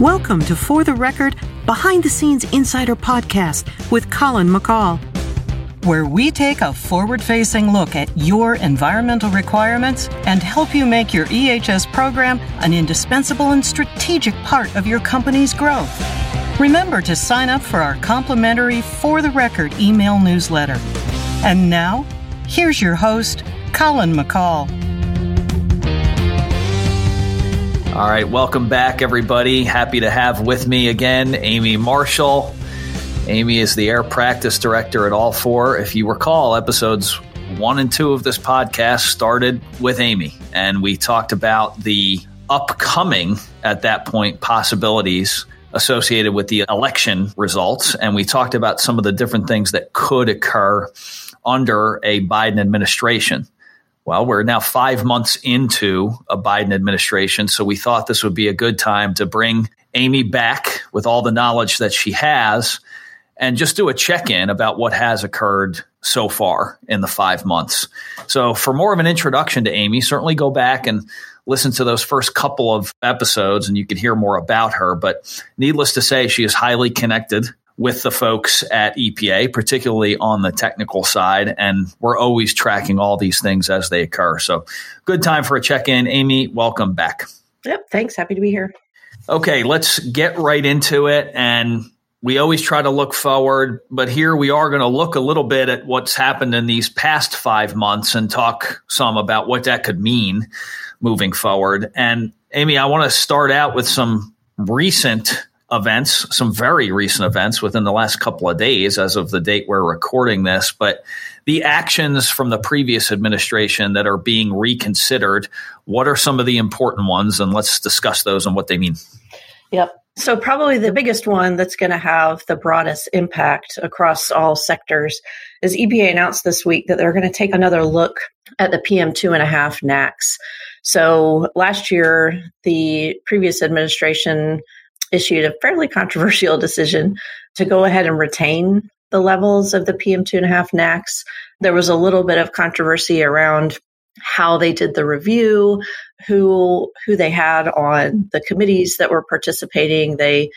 Welcome to For the Record Behind the Scenes Insider Podcast with Colin McCall, where we take a forward facing look at your environmental requirements and help you make your EHS program an indispensable and strategic part of your company's growth. Remember to sign up for our complimentary For the Record email newsletter. And now, here's your host, Colin McCall. All right, welcome back, everybody. Happy to have with me again Amy Marshall. Amy is the air practice director at ALL4. If you recall, episodes one and two of this podcast started with Amy, and we talked about the upcoming, at that point, possibilities associated with the election results. And we talked about some of the different things that could occur under a Biden administration. Well, we're now five months into a Biden administration, so we thought this would be a good time to bring Amy back with all the knowledge that she has and just do a check in about what has occurred so far in the five months. So, for more of an introduction to Amy, certainly go back and listen to those first couple of episodes and you can hear more about her. But needless to say, she is highly connected with the folks at EPA, particularly on the technical side. And we're always tracking all these things as they occur. So, good time for a check in. Amy, welcome back. Yep. Thanks. Happy to be here. Okay, let's get right into it. And we always try to look forward, but here we are going to look a little bit at what's happened in these past five months and talk some about what that could mean moving forward. And Amy, I want to start out with some recent events, some very recent events within the last couple of days as of the date we're recording this, but the actions from the previous administration that are being reconsidered, what are some of the important ones? And let's discuss those and what they mean. Yep. So, probably the biggest one that's going to have the broadest impact across all sectors is EPA announced this week that they're going to take another look at the PM2.5 NAAQS. So, last year, the previous administration issued a fairly controversial decision to go ahead and retain the levels of the PM2.5 NAAQS. There was a little bit of controversy around how they did the review, who who they had on the committees that were participating. They,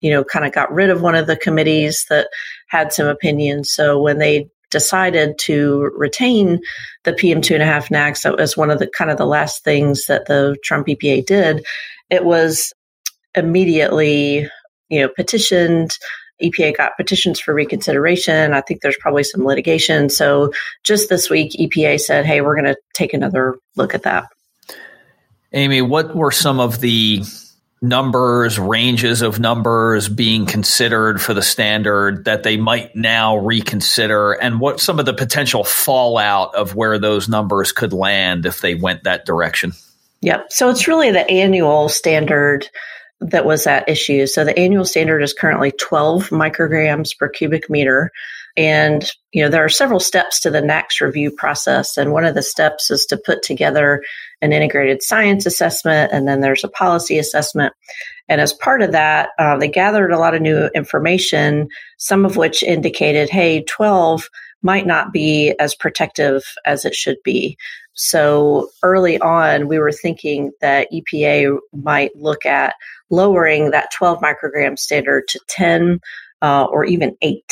you know, kind of got rid of one of the committees that had some opinions. So when they decided to retain the PM2.5 NAAQS, that was one of the kind of the last things that the Trump EPA did. It was immediately, you know, petitioned. EPA got petitions for reconsideration. I think there's probably some litigation. So just this week, EPA said, hey, we're going to take another look at that. Amy, what were some of the numbers, ranges of numbers being considered for the standard that they might now reconsider, and what some of the potential fallout of where those numbers could land if they went that direction? Yep. So it's really the annual standard that was at issue. So the annual standard is currently 12 micrograms per cubic meter. And, you know, there are several steps to the NAAQS review process. And one of the steps is to put together an integrated science assessment, and then there's a policy assessment. And as part of that, uh, they gathered a lot of new information, some of which indicated, hey, 12 might not be as protective as it should be. So early on, we were thinking that EPA might look at lowering that 12 microgram standard to 10 uh, or even 8.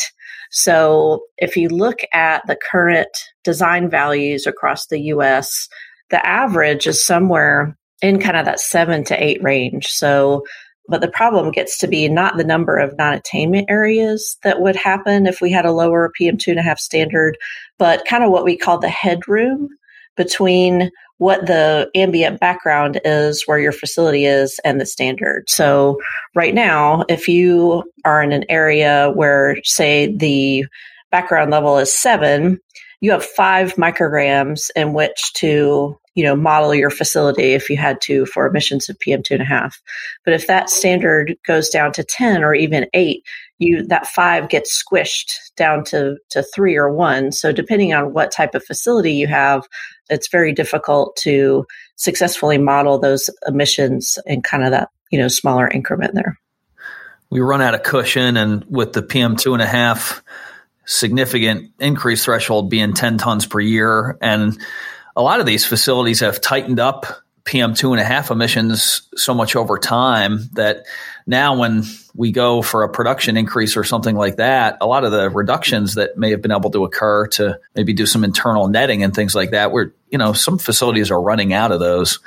So if you look at the current design values across the US, the average is somewhere in kind of that 7 to 8 range. So but the problem gets to be not the number of non attainment areas that would happen if we had a lower PM2.5 standard, but kind of what we call the headroom between what the ambient background is where your facility is and the standard. So right now, if you are in an area where say the background level is seven, you have five micrograms in which to you know model your facility if you had to for emissions of pm two and a half but if that standard goes down to 10 or even 8 you that 5 gets squished down to to 3 or 1 so depending on what type of facility you have it's very difficult to successfully model those emissions in kind of that you know smaller increment there. We run out of cushion and with the pm two and a half significant increase threshold being 10 tons per year and a lot of these facilities have tightened up PM two and a half emissions so much over time that now when we go for a production increase or something like that, a lot of the reductions that may have been able to occur to maybe do some internal netting and things like that, where, you know, some facilities are running out of those.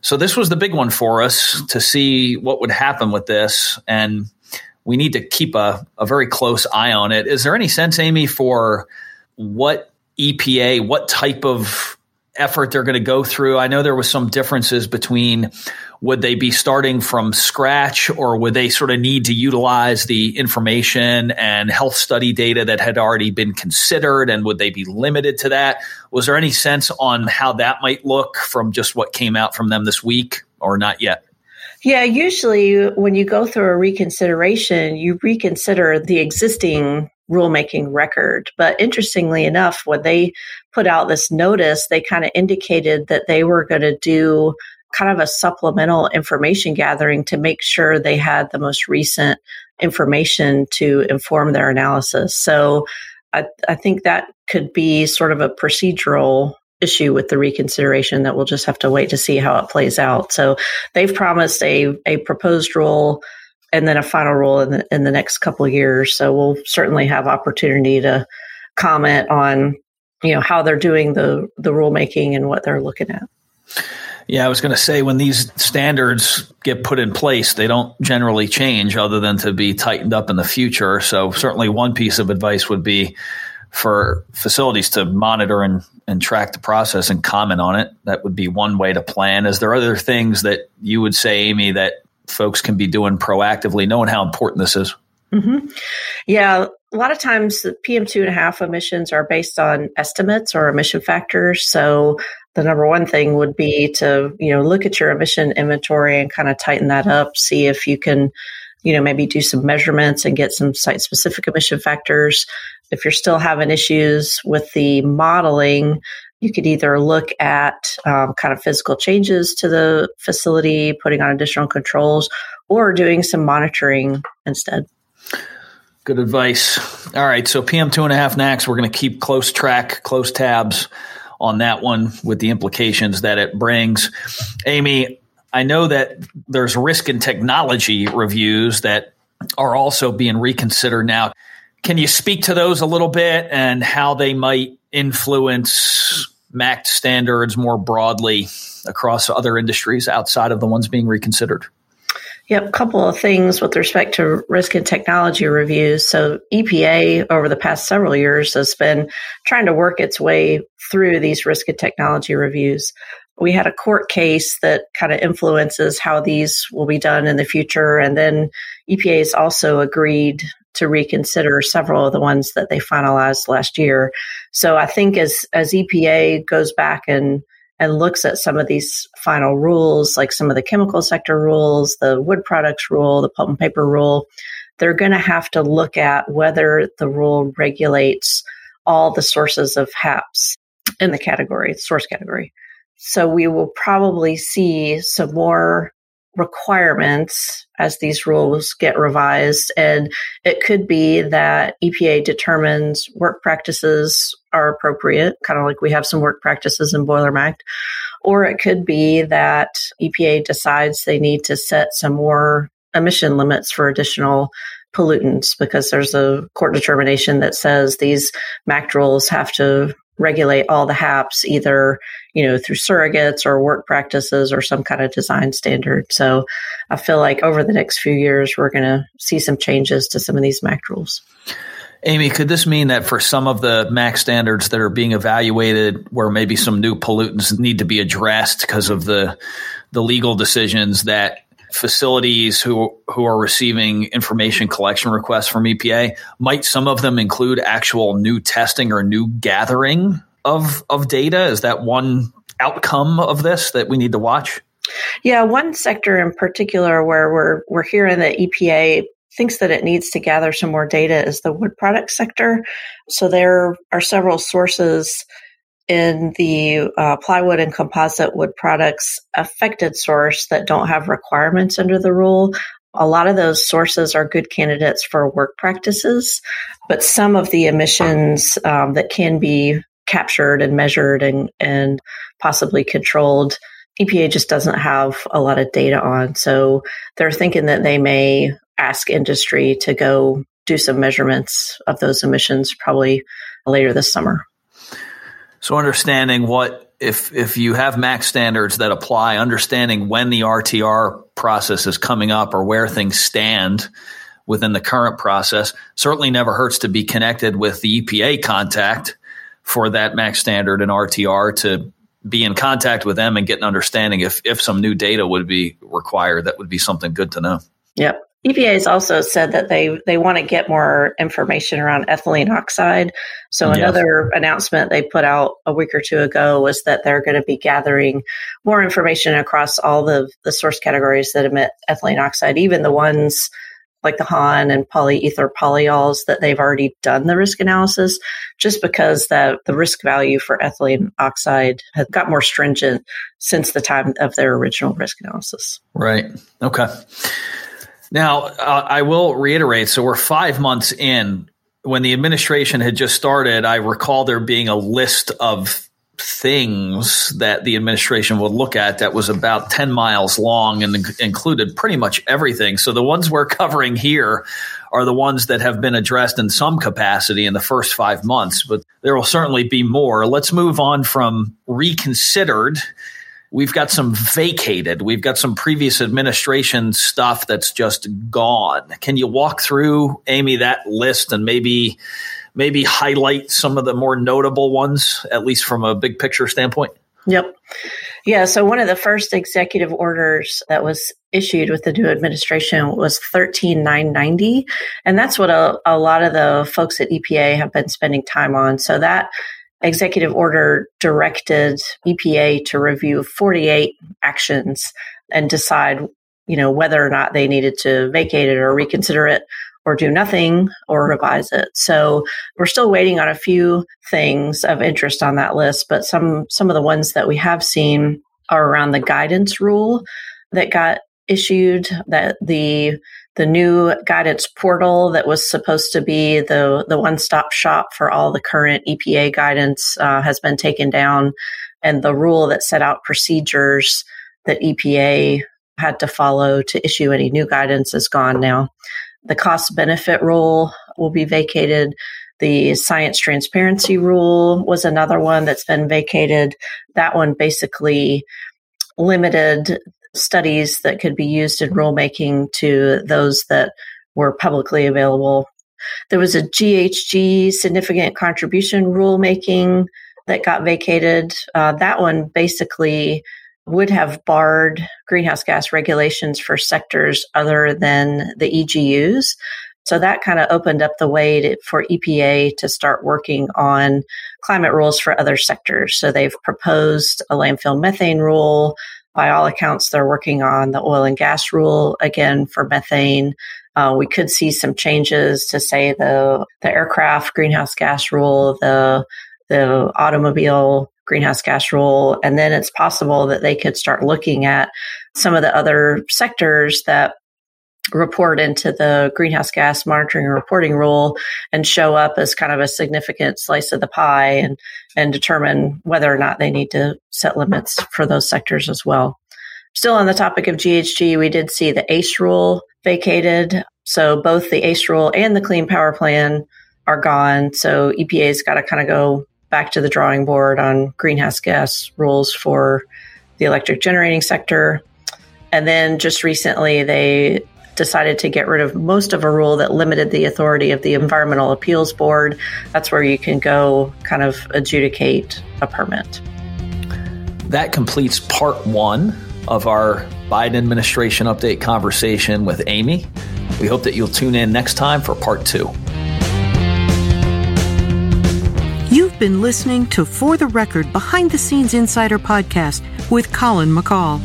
So this was the big one for us to see what would happen with this. And we need to keep a, a very close eye on it. Is there any sense, Amy, for what EPA, what type of effort they're going to go through? I know there was some differences between would they be starting from scratch or would they sort of need to utilize the information and health study data that had already been considered and would they be limited to that? Was there any sense on how that might look from just what came out from them this week or not yet? Yeah, usually when you go through a reconsideration, you reconsider the existing rulemaking record. But interestingly enough, when they put out this notice, they kind of indicated that they were going to do kind of a supplemental information gathering to make sure they had the most recent information to inform their analysis. So I, I think that could be sort of a procedural issue with the reconsideration that we'll just have to wait to see how it plays out. So they've promised a, a proposed rule and then a final rule in the, in the next couple of years. So we'll certainly have opportunity to comment on, you know, how they're doing the, the rulemaking and what they're looking at. Yeah, I was going to say when these standards get put in place, they don't generally change other than to be tightened up in the future. So certainly one piece of advice would be for facilities to monitor and, and track the process and comment on it. That would be one way to plan. Is there other things that you would say, Amy, that folks can be doing proactively, knowing how important this is? Mm-hmm. Yeah, a lot of times the PM two and a half emissions are based on estimates or emission factors. So the number one thing would be to you know look at your emission inventory and kind of tighten that up see if you can you know maybe do some measurements and get some site specific emission factors if you're still having issues with the modeling you could either look at um, kind of physical changes to the facility putting on additional controls or doing some monitoring instead good advice all right so pm two and a half NAAQS, we're going to keep close track close tabs on that one with the implications that it brings. Amy, I know that there's risk and technology reviews that are also being reconsidered now. Can you speak to those a little bit and how they might influence MACT standards more broadly across other industries outside of the ones being reconsidered? Yep, a couple of things with respect to risk and technology reviews. So, EPA over the past several years has been trying to work its way through these risk and technology reviews. We had a court case that kind of influences how these will be done in the future. And then EPA has also agreed to reconsider several of the ones that they finalized last year. So I think as, as EPA goes back and and looks at some of these final rules, like some of the chemical sector rules, the wood products rule, the pulp and paper rule, they're going to have to look at whether the rule regulates all the sources of HAPs in the category, source category. So we will probably see some more requirements as these rules get revised. And it could be that EPA determines work practices are appropriate, kind of like we have some work practices in Boiler MACT. Or it could be that EPA decides they need to set some more emission limits for additional pollutants because there's a court determination that says these MACT rules have to regulate all the HAPs either, you know, through surrogates or work practices or some kind of design standard. So I feel like over the next few years, we're going to see some changes to some of these MACT rules. Amy, could this mean that for some of the MACT standards that are being evaluated, where maybe some new pollutants need to be addressed because of the the legal decisions that facilities who who are receiving information collection requests from EPA, might some of them include actual new testing or new gathering of of data? Is that one outcome of this that we need to watch? Yeah, one sector in particular where we're we're hearing that EPA thinks that it needs to gather some more data is the wood product sector. So there are several sources in the uh, plywood and composite wood products affected source that don't have requirements under the rule. A lot of those sources are good candidates for work practices, but some of the emissions um, that can be captured and measured and, and possibly controlled EPA just doesn't have a lot of data on. So they're thinking that they may ask industry to go do some measurements of those emissions probably later this summer. So understanding what if if you have MACT standards that apply, understanding when the RTR process is coming up or where things stand within the current process certainly never hurts to be connected with the EPA contact for that MACT standard and RTR to be in contact with them and get an understanding if if some new data would be required that would be something good to know. Yep. EPA has also said that they they want to get more information around ethylene oxide. So yes. another announcement they put out a week or two ago was that they're going to be gathering more information across all the the source categories that emit ethylene oxide, even the ones like the HON and polyether polyols that they've already done the risk analysis, just because that the risk value for ethylene oxide has got more stringent since the time of their original risk analysis. Right. Okay. Now, uh, I will reiterate so we're five months in. When the administration had just started, I recall there being a list of things that the administration would look at that was about 10 miles long and included pretty much everything. So the ones we're covering here are the ones that have been addressed in some capacity in the first five months, but there will certainly be more. Let's move on from reconsidered we've got some vacated. We've got some previous administration stuff that's just gone. Can you walk through, Amy, that list and maybe maybe highlight some of the more notable ones, at least from a big picture standpoint? Yep. Yeah. So one of the first executive orders that was issued with the new administration was 13990. And that's what a, a lot of the folks at EPA have been spending time on. So that executive order directed EPA to review 48 actions and decide, you know, whether or not they needed to vacate it or reconsider it or do nothing or revise it. So we're still waiting on a few things of interest on that list, but some some of the ones that we have seen are around the guidance rule that got issued that the the new guidance portal that was supposed to be the the one stop shop for all the current EPA guidance uh, has been taken down, and the rule that set out procedures that EPA had to follow to issue any new guidance is gone now. The cost benefit rule will be vacated. The science transparency rule was another one that's been vacated. That one basically limited studies that could be used in rulemaking to those that were publicly available. There was a GHG significant contribution rulemaking that got vacated. Uh, that one basically would have barred greenhouse gas regulations for sectors other than the EGUs. So that kind of opened up the way to, for EPA to start working on climate rules for other sectors. So they've proposed a landfill methane rule, by all accounts, they're working on the oil and gas rule again for methane. Uh, we could see some changes to say the the aircraft greenhouse gas rule, the the automobile greenhouse gas rule, and then it's possible that they could start looking at some of the other sectors that report into the greenhouse gas monitoring and reporting rule and show up as kind of a significant slice of the pie and and determine whether or not they need to set limits for those sectors as well. Still on the topic of GHG, we did see the ACE rule vacated. So both the ACE rule and the Clean Power Plan are gone. So EPA's got to kind of go back to the drawing board on greenhouse gas rules for the electric generating sector. And then just recently, they decided to get rid of most of a rule that limited the authority of the Environmental Appeals Board. That's where you can go kind of adjudicate a permit. That completes part one of our Biden administration update conversation with Amy. We hope that you'll tune in next time for part two. You've been listening to For the Record Behind the Scenes Insider Podcast with Colin McCall.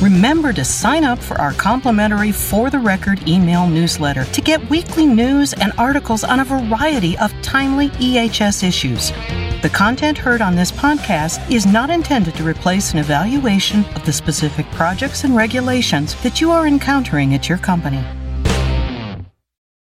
Remember to sign up for our complimentary For the Record email newsletter to get weekly news and articles on a variety of timely EHS issues. The content heard on this podcast is not intended to replace an evaluation of the specific projects and regulations that you are encountering at your company.